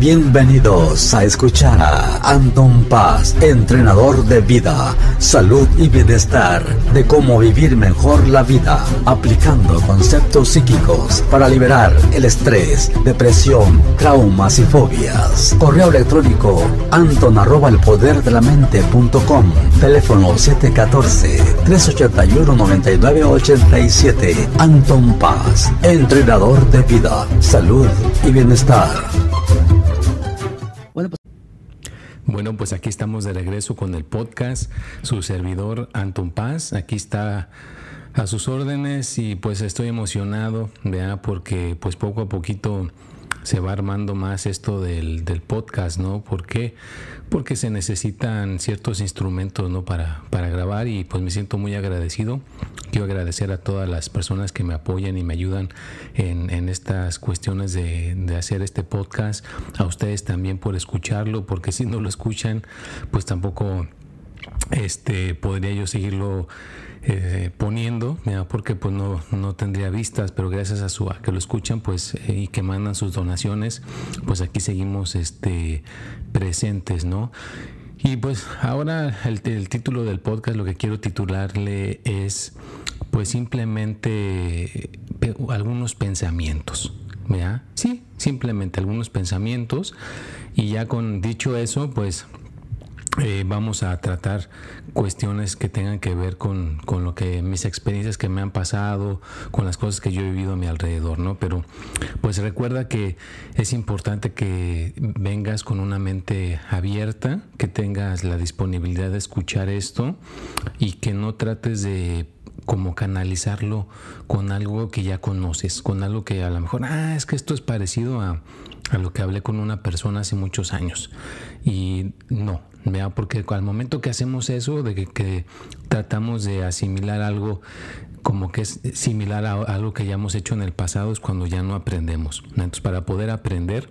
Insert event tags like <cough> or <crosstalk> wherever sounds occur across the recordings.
Bienvenidos a escuchar a Anton Paz, entrenador de vida, salud y bienestar, de cómo vivir mejor la vida, aplicando conceptos psíquicos para liberar el estrés, depresión, traumas y fobias. Correo electrónico anton arroba el poder de la mente.com, teléfono 714-381-9987. Anton Paz, entrenador de vida, salud y bienestar. Bueno, pues aquí estamos de regreso con el podcast, su servidor Anton Paz, aquí está a sus órdenes y pues estoy emocionado, vea, porque pues poco a poquito se va armando más esto del, del podcast, ¿no? ¿Por qué? Porque se necesitan ciertos instrumentos, ¿no? Para, para grabar y pues me siento muy agradecido. Quiero agradecer a todas las personas que me apoyan y me ayudan en, en estas cuestiones de, de hacer este podcast. A ustedes también por escucharlo, porque si no lo escuchan, pues tampoco este podría yo seguirlo eh, poniendo, porque pues no, no tendría vistas, pero gracias a su a que lo escuchan pues eh, y que mandan sus donaciones, pues aquí seguimos este presentes, ¿no? Y pues ahora el, título del podcast lo que quiero titularle es pues simplemente pe- algunos pensamientos, ¿verdad? Sí, simplemente algunos pensamientos y ya con dicho eso pues eh, vamos a tratar cuestiones que tengan que ver con, con lo que mis experiencias que me han pasado, con las cosas que yo he vivido a mi alrededor, ¿no? Pero pues recuerda que es importante que vengas con una mente abierta, que tengas la disponibilidad de escuchar esto y que no trates de como canalizarlo con algo que ya conoces, con algo que a lo mejor, ah, es que esto es parecido a, a lo que hablé con una persona hace muchos años. Y no, ¿vea? porque al momento que hacemos eso, de que, tratamos de asimilar algo como que es similar a algo que ya hemos hecho en el pasado, es cuando ya no aprendemos. Entonces, para poder aprender,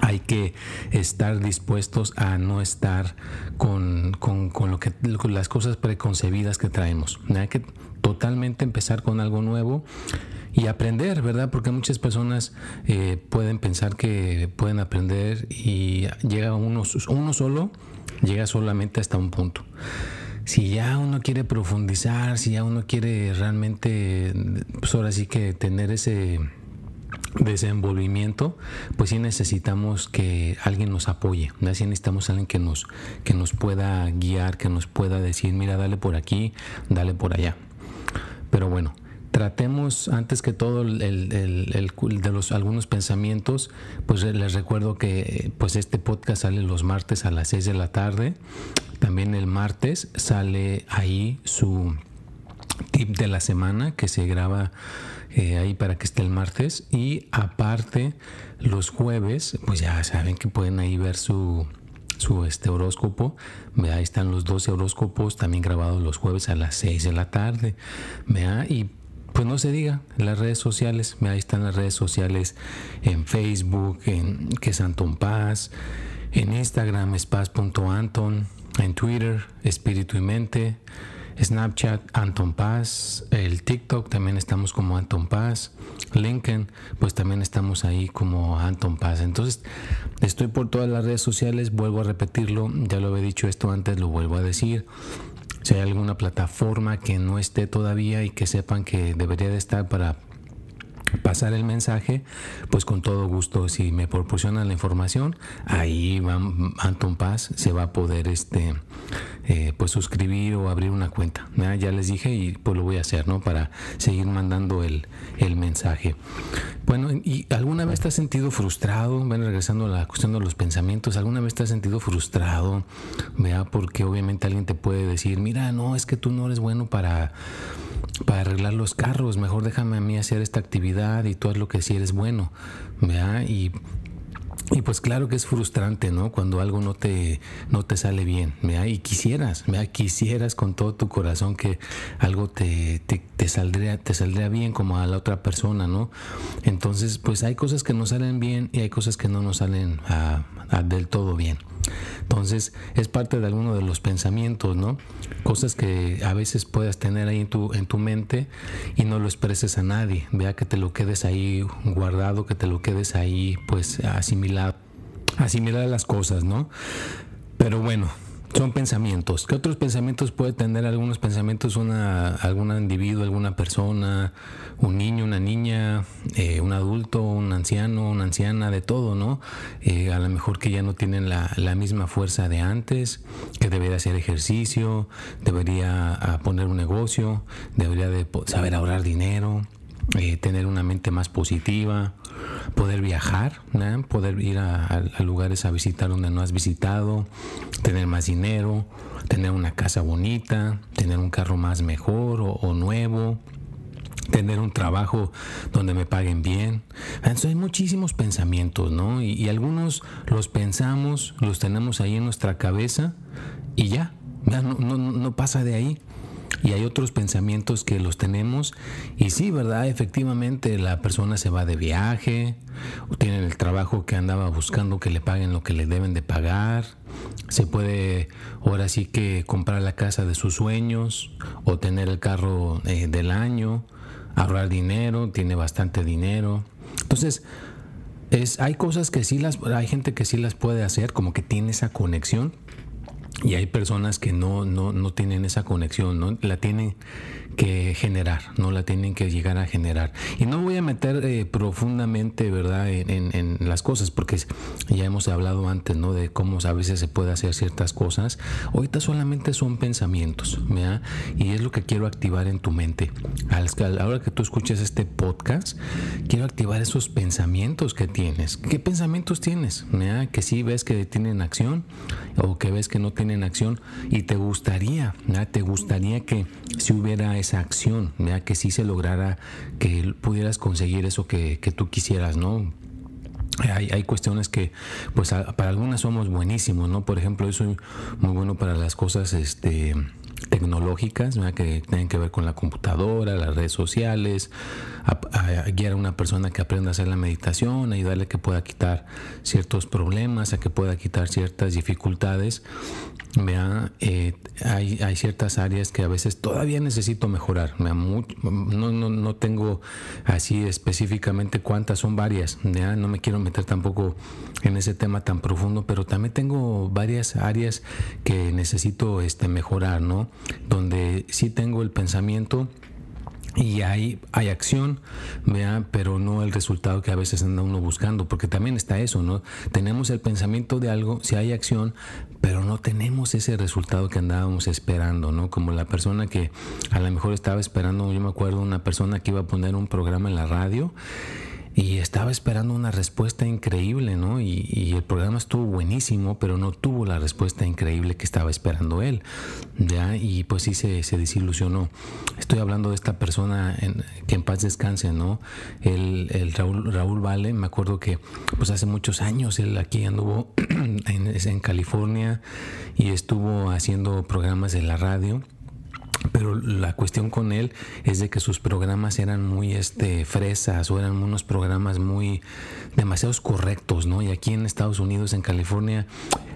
hay que estar dispuestos a no estar con, con, con lo que, las cosas preconcebidas que traemos. Hay que totalmente empezar con algo nuevo y aprender, ¿verdad? Porque muchas personas eh, pueden pensar que pueden aprender y llega uno, solo, llega solamente hasta un punto. Si ya uno quiere profundizar, si ya uno quiere realmente, pues ahora sí que tener ese desenvolvimiento, pues sí necesitamos que alguien nos apoye, ¿no? necesitamos alguien que nos, que nos pueda guiar, que nos pueda decir, mira, dale por aquí, dale por allá. Pero bueno, tratemos antes que todo el, el, el, de los algunos pensamientos, pues les recuerdo que pues este podcast sale los martes a las 6 de la tarde. También el martes sale ahí su tip de la semana que se graba eh, ahí para que esté el martes y aparte los jueves pues ya saben que pueden ahí ver su su este horóscopo ¿vea? ahí están los 12 horóscopos también grabados los jueves a las 6 de la tarde ¿vea? y pues no se diga, las redes sociales, ahí están las redes sociales en Facebook, en que es Anton Paz, en Instagram es paz.anton, en Twitter, Espíritu y Mente, Snapchat, Anton Paz, el TikTok también estamos como Anton Paz, LinkedIn, pues también estamos ahí como Anton Paz. Entonces, estoy por todas las redes sociales, vuelvo a repetirlo, ya lo había dicho esto antes, lo vuelvo a decir. Si hay alguna plataforma que no esté todavía y que sepan que debería de estar para pasar el mensaje, pues con todo gusto, si me proporcionan la información, ahí va Anton Paz, se va a poder este eh, pues suscribir o abrir una cuenta. ¿ya? les dije y pues lo voy a hacer, ¿no? Para seguir mandando el, el mensaje. Bueno, ¿y alguna vez te has sentido frustrado? Bueno, regresando a la cuestión de los pensamientos, ¿alguna vez te has sentido frustrado? ¿Vea? Porque obviamente alguien te puede decir, mira, no, es que tú no eres bueno para para arreglar los carros, mejor déjame a mí hacer esta actividad y tú haz lo que sí eres bueno, ¿verdad? Y, y pues claro que es frustrante, ¿no? Cuando algo no te, no te sale bien, ¿verdad? Y quisieras, ¿verdad? Quisieras con todo tu corazón que algo te, te, saldría, te saldría bien como a la otra persona, ¿no? Entonces, pues hay cosas que nos salen bien y hay cosas que no nos salen a del todo bien. Entonces, es parte de alguno de los pensamientos, ¿no? Cosas que a veces puedas tener ahí en tu, en tu mente y no lo expreses a nadie. Vea que te lo quedes ahí guardado, que te lo quedes ahí, pues, asimilado. asimilar las cosas, ¿no? Pero bueno, son pensamientos. ¿Qué otros pensamientos puede tener algunos pensamientos una, algún individuo, alguna persona, un niño, una niña, eh, un adulto, un anciano, una anciana, de todo, ¿no? Eh, a lo mejor que ya no tienen la, misma fuerza de antes, que debería hacer ejercicio, debería ah, poner un negocio, debería de saber ahorrar dinero, eh, tener una mente más positiva, poder viajar, poder ir a, lugares a visitar donde no has visitado, tener más dinero, tener una casa bonita, tener un carro más mejor o, nuevo, tener un trabajo donde me paguen bien. Entonces hay muchísimos pensamientos, ¿no? Y, algunos los pensamos, los tenemos ahí en nuestra cabeza y ya, ya no, no pasa de ahí y hay otros pensamientos que los tenemos y sí, ¿verdad? Efectivamente la persona se va de viaje, o tiene el trabajo que andaba buscando que le paguen lo que le deben de pagar, se puede ahora sí que comprar la casa de sus sueños o tener el carro eh, del año, ahorrar dinero, tiene bastante dinero. Entonces, es, hay cosas que sí las, hay gente que sí las puede hacer, como que tiene esa conexión y hay personas que no, no, no tienen esa conexión, ¿no? La tienen que generar, no la tienen que llegar a generar. Y no voy a meter eh, profundamente, ¿verdad?, en, en, las cosas, porque ya hemos hablado antes, ¿no?, de cómo a veces se puede hacer ciertas cosas. Ahorita solamente son pensamientos, ¿verdad? Y es lo que quiero activar en tu mente. Ahora que tú escuches este podcast, quiero activar esos pensamientos que tienes. ¿Qué pensamientos tienes? ¿verdad? Que sí ves que tienen acción o que ves que no tienen acción y te gustaría, ¿verdad? Te gustaría que si hubiera esa acción, que si se lograra que pudieras conseguir eso que, que tú quisieras, ¿no? Hay, hay, cuestiones que, pues, para algunas somos buenísimos, ¿no? Por ejemplo, yo soy muy bueno para las cosas, este, tecnológicas que tienen que ver con la computadora, las redes sociales, guiar a una persona que aprenda a hacer la meditación, ayudarle a que pueda quitar ciertos problemas, a que pueda quitar ciertas dificultades. Eh, hay, hay, ciertas áreas que a veces todavía necesito mejorar. no, no, no, tengo así específicamente cuántas, son varias. No me quiero meter tampoco en ese tema tan profundo, pero también tengo varias áreas que necesito este, mejorar, ¿no? Donde sí tengo el pensamiento y hay, hay acción, ¿vea? pero no el resultado que a veces anda uno buscando, porque también está eso, ¿no? Tenemos el pensamiento de algo, si hay acción, pero no tenemos ese resultado que andábamos esperando, ¿no? Como la persona que a lo mejor estaba esperando, yo me acuerdo una persona que iba a poner un programa en la radio y estaba esperando una respuesta increíble, ¿no? Y, el programa estuvo buenísimo, pero no tuvo la respuesta increíble que estaba esperando él, ¿ya? Y pues sí se, desilusionó. Estoy hablando de esta persona en, que en paz descanse, ¿no? El, el Raúl, Raúl Vale, me acuerdo que pues hace muchos años él aquí anduvo <clears throat> en, en California y estuvo haciendo programas de la radio pero la cuestión con él es de que sus programas eran muy este fresas o eran unos programas muy demasiados correctos, ¿no? Y aquí en Estados Unidos, en California,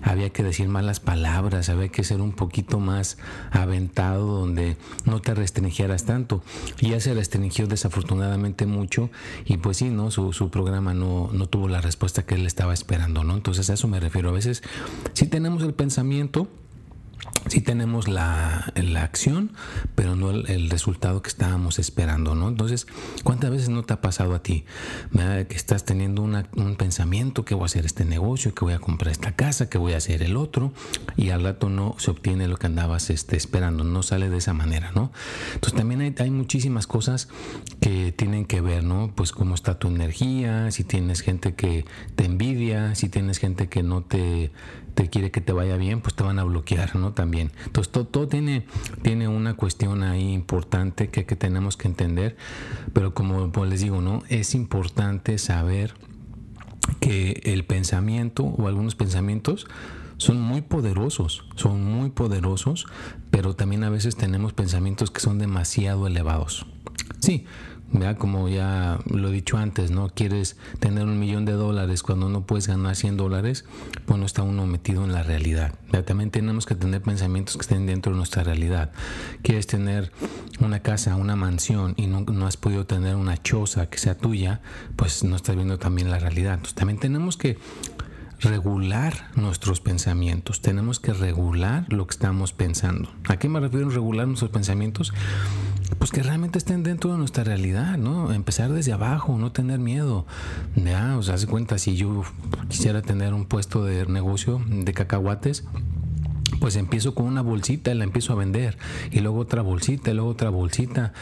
había que decir malas palabras, había que ser un poquito más aventado donde no te restringieras tanto. Y ya se restringió desafortunadamente mucho y pues sí, ¿no? Su, su programa no, no tuvo la respuesta que él estaba esperando, ¿no? Entonces a eso me refiero. A veces sí tenemos el pensamiento, sí tenemos la, la acción, pero no el, resultado que estábamos esperando, ¿no? Entonces, ¿cuántas veces no te ha pasado a ti? Que estás teniendo un pensamiento que voy a hacer este negocio, que voy a comprar esta casa, que voy a hacer el otro, y al rato no se obtiene lo que andabas este, esperando, no sale de esa manera, ¿no? Entonces, también hay, hay muchísimas cosas que tienen que ver, ¿no? Pues cómo está tu energía, si tienes gente que te envidia, si tienes gente que no te te quiere que te vaya bien, pues te van a bloquear, ¿no? También. Entonces, todo, tiene, tiene una cuestión ahí importante que, que tenemos que entender, pero como les digo, ¿no? Es importante saber que el pensamiento o algunos pensamientos son muy poderosos, son muy poderosos, pero también a veces tenemos pensamientos que son demasiado elevados. Sí, Vea, como ya lo he dicho antes, ¿no? Quieres tener un millón de dólares cuando no puedes ganar 100 dólares, pues no está uno metido en la realidad. También tenemos que tener pensamientos que estén dentro de nuestra realidad. Quieres tener una casa, una mansión y no, no has podido tener una choza que sea tuya, pues no estás viendo también la realidad. Entonces también tenemos que regular nuestros pensamientos, tenemos que regular lo que estamos pensando. ¿A qué me refiero regular nuestros pensamientos? Pues que realmente estén dentro de nuestra realidad, ¿no? Empezar desde abajo, no tener miedo. Ya, o sea, hace cuenta, si yo quisiera tener un puesto de negocio de cacahuates, pues empiezo con una bolsita y la empiezo a vender y luego otra bolsita y luego otra bolsita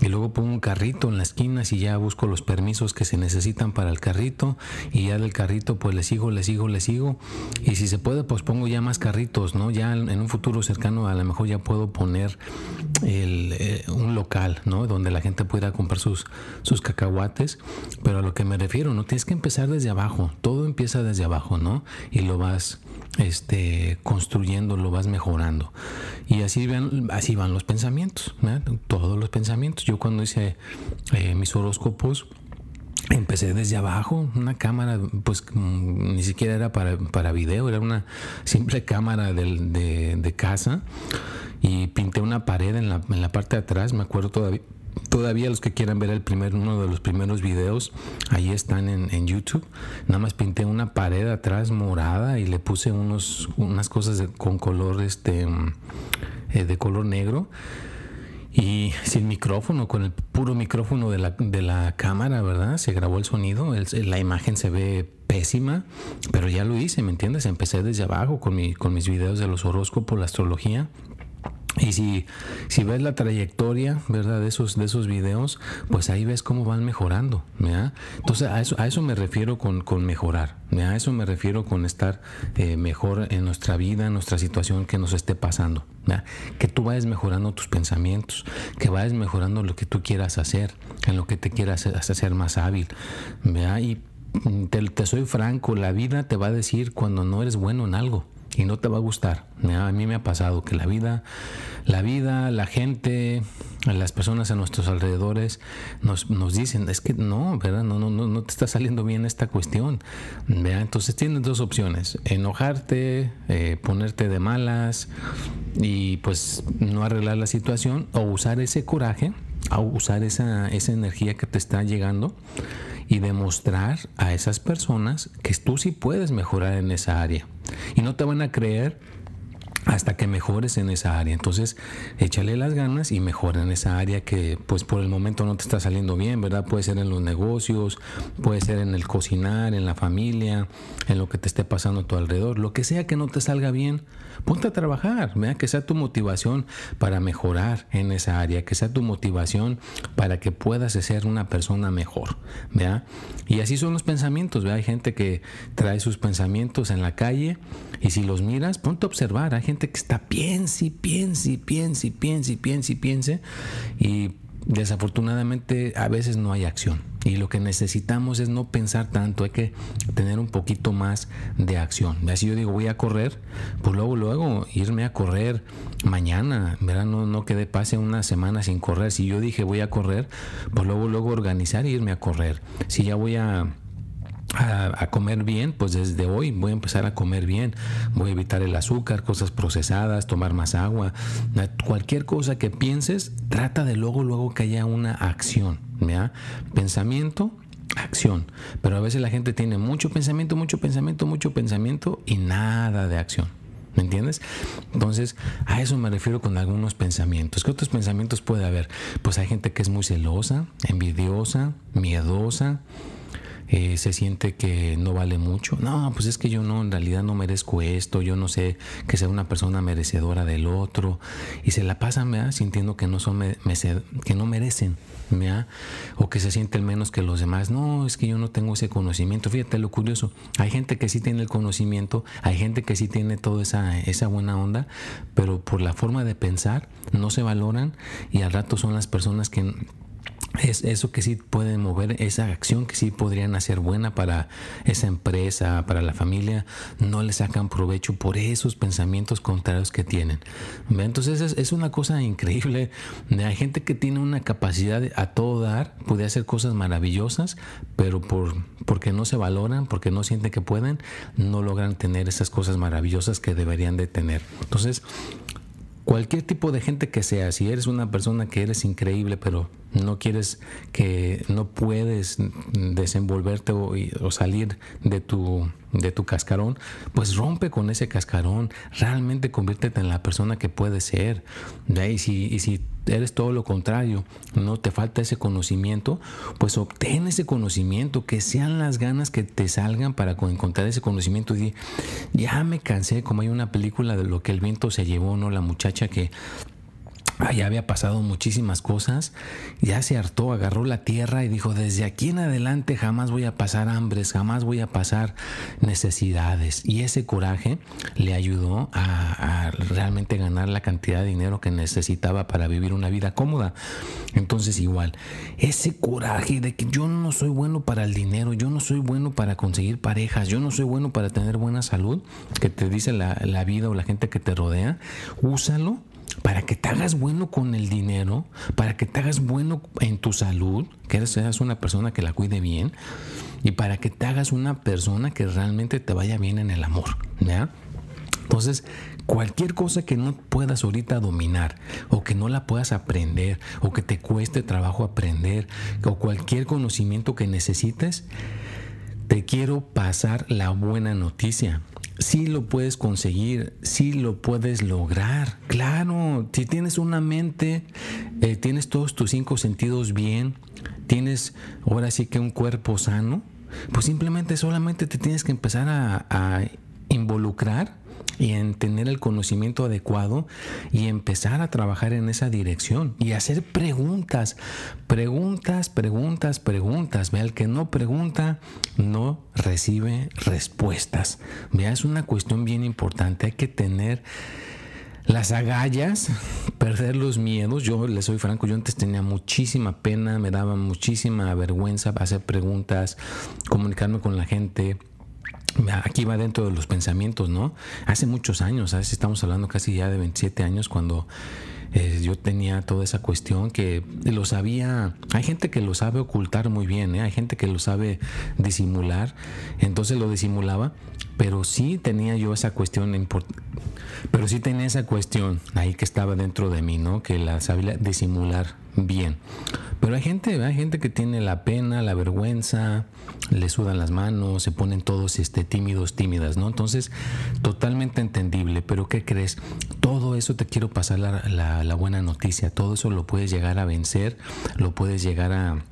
y luego pongo un carrito en las esquinas y ya busco los permisos que se necesitan para el carrito y ya del carrito pues le sigo, le sigo, le sigo y si se puede pues pongo ya más carritos, ¿no? Ya en un futuro cercano a lo mejor ya puedo poner eh, un local, ¿no? Donde la gente pueda comprar sus, sus cacahuates, pero a lo que me refiero, ¿no? Tienes que empezar desde abajo, todo empieza desde abajo, ¿no? Y lo vas este, construyendo, lo vas mejorando. Y así van, así van los pensamientos, todos los pensamientos. Yo cuando hice eh, mis horóscopos, Empecé desde abajo, una cámara, pues ni siquiera era para, para video, era una simple cámara de, de, casa y pinté una pared en la, en la parte de atrás, me acuerdo todavía, todavía los que quieran ver el primer, uno de los primeros videos, ahí están en, YouTube. Nada más pinté una pared atrás morada y le puse unos, unas cosas con color, este, eh, de color negro. Y sin micrófono, con el puro micrófono de la, de la cámara, ¿verdad? Se grabó el sonido, la imagen se ve pésima, pero ya lo hice, ¿me entiendes? Empecé desde abajo con, mi, con mis videos de los horóscopos, la astrología. Y si, si ves la trayectoria, ¿verdad? De esos, de esos videos, pues ahí ves cómo van mejorando, ¿verdad? Entonces a eso, a eso me refiero con, con mejorar, A eso me refiero con estar eh, mejor en nuestra vida, en nuestra situación que nos esté pasando, Que tú vayas mejorando tus pensamientos, que vayas mejorando lo que tú quieras hacer, en lo que te quieras hacer más hábil, ¿verdad? Y te, te soy franco, la vida te va a decir cuando no eres bueno en algo y no te va a gustar. A mí me ha pasado que la vida, la vida, la gente, las personas a nuestros alrededores nos, nos dicen, es que no, ¿verdad? No, no, no, te está saliendo bien esta cuestión. Entonces tienes dos opciones, enojarte, eh, ponerte de malas y pues no arreglar la situación o usar ese coraje, o usar esa, esa energía que te está llegando y demostrar a esas personas que tú sí puedes mejorar en esa área. Y no te van a creer hasta que mejores en esa área. Entonces, échale las ganas y mejora en esa área que pues por el momento no te está saliendo bien, ¿verdad? Puede ser en los negocios, puede ser en el cocinar, en la familia, en lo que te esté pasando a tu alrededor, lo que sea que no te salga bien, ponte a trabajar, ¿verdad? Que sea tu motivación para mejorar en esa área, que sea tu motivación para que puedas ser una persona mejor, ¿verdad? Y así son los pensamientos, ¿verdad? Hay gente que trae sus pensamientos en la calle y si los miras, ponte a observar, hay gente que está piense y piense y piense y piense y piense y piense y desafortunadamente a veces no hay acción. Y lo que necesitamos es no pensar tanto, hay que tener un poquito más de acción. Así yo digo, voy a correr, pues luego, luego irme a correr mañana, ¿verdad? No, no que pase una semana sin correr. Si yo dije voy a correr, pues luego, luego organizar e irme a correr. Si ya voy a a, comer bien, pues desde hoy voy a empezar a comer bien. Voy a evitar el azúcar, cosas procesadas, tomar más agua. Cualquier cosa que pienses, trata de luego, luego que haya una acción. Pensamiento, acción. Pero a veces la gente tiene mucho pensamiento, mucho pensamiento, mucho pensamiento y nada de acción. ¿Me entiendes? Entonces, a eso me refiero con algunos pensamientos. ¿Qué otros pensamientos puede haber? Pues hay gente que es muy celosa, envidiosa, miedosa, eh, se siente que no vale mucho. No, pues es que yo no, en realidad no merezco esto, yo no sé que sea una persona merecedora del otro. Y se la pasan, ¿verdad? Sintiendo que no, son que no merecen, ¿verdad? O que se sienten menos que los demás. No, es que yo no tengo ese conocimiento. Fíjate lo curioso. Hay gente que sí tiene el conocimiento, hay gente que sí tiene toda esa, esa buena onda, pero por la forma de pensar no se valoran y al rato son las personas que es eso que sí pueden mover, esa acción que sí podrían hacer buena para esa empresa, para la familia, no le sacan provecho por esos pensamientos contrarios que tienen. Entonces es, una cosa increíble. Hay gente que tiene una capacidad a todo dar, puede hacer cosas maravillosas, pero por, porque no se valoran, porque no sienten que pueden, no logran tener esas cosas maravillosas que deberían de tener. Entonces, cualquier tipo de gente que sea, si eres una persona que eres increíble, pero no quieres que no puedes desenvolverte o, salir de tu de tu cascarón, pues rompe con ese cascarón, realmente conviértete en la persona que puedes ser. Y si, y si eres todo lo contrario, no te falta ese conocimiento, pues obtén ese conocimiento, que sean las ganas que te salgan para encontrar ese conocimiento. Y ya me cansé, como hay una película de lo que el viento se llevó, ¿no? La muchacha que ya había pasado muchísimas cosas, ya se hartó, agarró la tierra y dijo, desde aquí en adelante jamás voy a pasar hambres, jamás voy a pasar necesidades. Y ese coraje le ayudó a, realmente ganar la cantidad de dinero que necesitaba para vivir una vida cómoda. Entonces igual, ese coraje de que yo no soy bueno para el dinero, yo no soy bueno para conseguir parejas, yo no soy bueno para tener buena salud, que te dice la, la vida o la gente que te rodea, úsalo para que te hagas bueno con el dinero, para que te hagas bueno en tu salud, que seas una persona que la cuide bien, y para que te hagas una persona que realmente te vaya bien en el amor. ¿ya? Entonces, cualquier cosa que no puedas ahorita dominar, o que no la puedas aprender, o que te cueste trabajo aprender, o cualquier conocimiento que necesites, te quiero pasar la buena noticia sí lo puedes conseguir, sí lo puedes lograr. Claro, si tienes una mente, eh, tienes todos tus cinco sentidos bien, tienes ahora sí que un cuerpo sano, pues simplemente solamente te tienes que empezar a involucrar y en tener el conocimiento adecuado y empezar a trabajar en esa dirección y hacer preguntas, preguntas, preguntas, preguntas. Vea, el que no pregunta no recibe respuestas. Vea, es una cuestión bien importante. Hay que tener las agallas, <laughs> perder los miedos. Yo le soy franco, yo antes tenía muchísima pena, me daba muchísima vergüenza hacer preguntas, comunicarme con la gente aquí va dentro de los pensamientos, ¿no? Hace muchos años, veces estamos hablando casi ya de 27 años cuando eh, yo tenía toda esa cuestión que lo sabía, hay gente que lo sabe ocultar muy bien, ¿eh? hay gente que lo sabe disimular, entonces lo disimulaba, pero sí tenía yo esa cuestión, pero sí tenía esa cuestión ahí que estaba dentro de mí, ¿no? Que la sabía disimular bien. Pero hay gente, hay gente que tiene la pena, la vergüenza, le sudan las manos, se ponen todos este, tímidos, tímidas, ¿no? Entonces, totalmente entendible, pero ¿qué crees? Todo eso te quiero pasar la, la buena noticia, todo eso lo puedes llegar a vencer, lo puedes llegar a,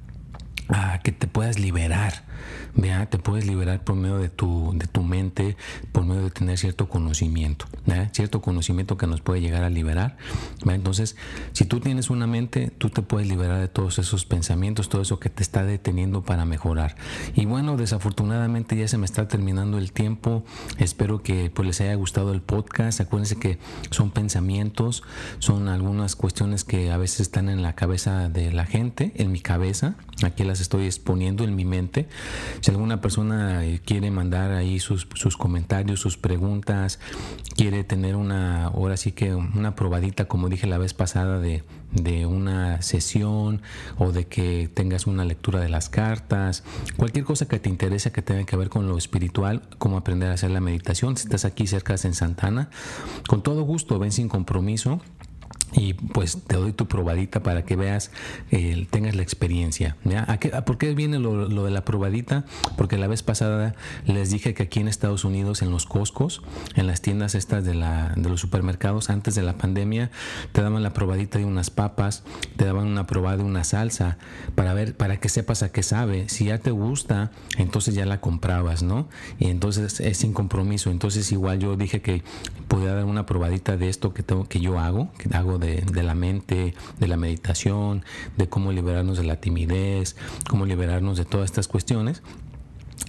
a que te puedas liberar Vea, te puedes liberar por medio de tu, de tu mente, por medio de tener cierto conocimiento, cierto conocimiento que nos puede llegar a liberar. Entonces, si tú tienes una mente, tú te puedes liberar de todos esos pensamientos, todo eso que te está deteniendo para mejorar. Y bueno, desafortunadamente ya se me está terminando el tiempo. Espero que pues, les haya gustado el podcast. Acuérdense que son pensamientos, son algunas cuestiones que a veces están en la cabeza de la gente, en mi cabeza. Aquí las estoy exponiendo en mi mente. Si alguna persona eh, quiere mandar ahí sus, comentarios, sus preguntas, quiere tener una, ahora sí que una probadita, como dije la vez pasada, de, de una sesión o de que tengas una lectura de las cartas, cualquier cosa que te interese que tenga que ver con lo espiritual, como aprender a hacer la meditación, si estás aquí cerca en Santana, con todo gusto, ven sin compromiso y pues te doy tu probadita para que veas, eh, tengas la experiencia. ¿A qué, ¿Por qué viene lo, de la probadita? Porque la vez pasada les dije que aquí en Estados Unidos, en los Costcos, en las tiendas estas de, la, de los supermercados, antes de la pandemia, te daban la probadita de unas papas, te daban una probada de una salsa, para ver, para que sepas a qué sabe. Si ya te gusta, entonces ya la comprabas, ¿no? Y entonces es sin compromiso. Entonces igual yo dije que podía dar una probadita de esto que tengo, que yo hago, que hago de, la mente, de la meditación, de cómo liberarnos de la timidez, cómo liberarnos de todas estas cuestiones.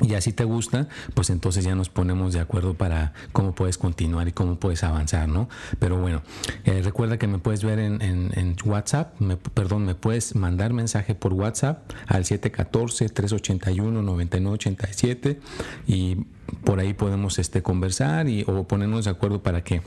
Y así te gusta, pues entonces ya nos ponemos de acuerdo para cómo puedes continuar y cómo puedes avanzar, ¿no? Pero bueno, eh, recuerda que me puedes ver en, WhatsApp, perdón, me puedes mandar mensaje por WhatsApp al 714-381-9987 y por ahí podemos este, conversar y, o ponernos de acuerdo para que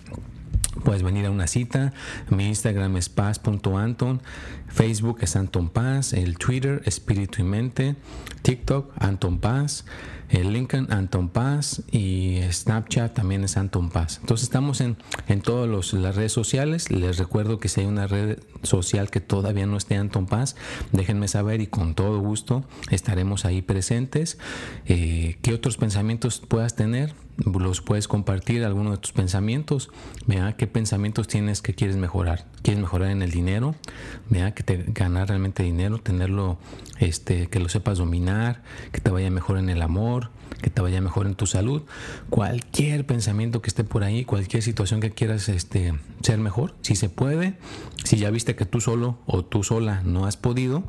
Puedes venir a una cita. Mi Instagram es paz.anton, Facebook es Anton Paz, el Twitter Espíritu y Mente, TikTok Anton Paz, el Lincoln Anton Paz y Snapchat también es Anton Paz. Entonces estamos en, en todas las redes sociales. Les recuerdo que si hay una red social que todavía no esté Anton Paz, déjenme saber y con todo gusto estaremos ahí presentes. Eh, ¿Qué otros pensamientos puedas tener? Los puedes compartir algunos de tus pensamientos. Vea qué pensamientos tienes que quieres mejorar. ¿Quieres mejorar en el dinero? Vea que te ganar realmente dinero, tenerlo, este, que lo sepas dominar, que te vaya mejor en el amor, que te vaya mejor en tu salud. Cualquier pensamiento que esté por ahí, cualquier situación que quieras este, ser mejor, si se puede, si ya viste que tú solo o tú sola no has podido,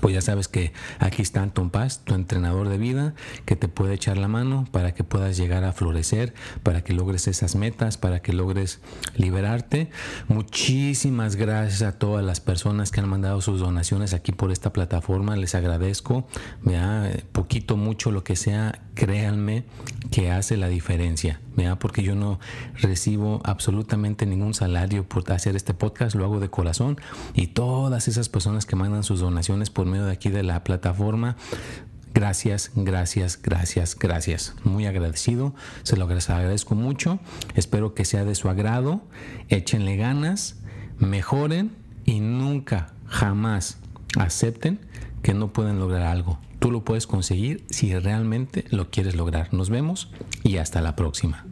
pues ya sabes que aquí está Anton Paz, tu entrenador de vida, que te puede echar la mano para que puedas llegar a florecer, para que logres esas metas, para que logres liberarte. Muchísimas gracias a todas las personas que han mandado sus donaciones aquí por esta plataforma. Les agradezco. Vea, poquito, mucho, lo que sea, créanme que hace la diferencia. Vea, porque yo no recibo absolutamente ningún salario por hacer este podcast, lo hago de corazón. Y todas esas personas que mandan sus donaciones por medio de aquí de la plataforma. Gracias, gracias, gracias, gracias. Muy agradecido, se lo agradezco mucho. Espero que sea de su agrado. Échenle ganas, mejoren y nunca, jamás acepten que no pueden lograr algo. Tú lo puedes conseguir si realmente lo quieres lograr. Nos vemos y hasta la próxima.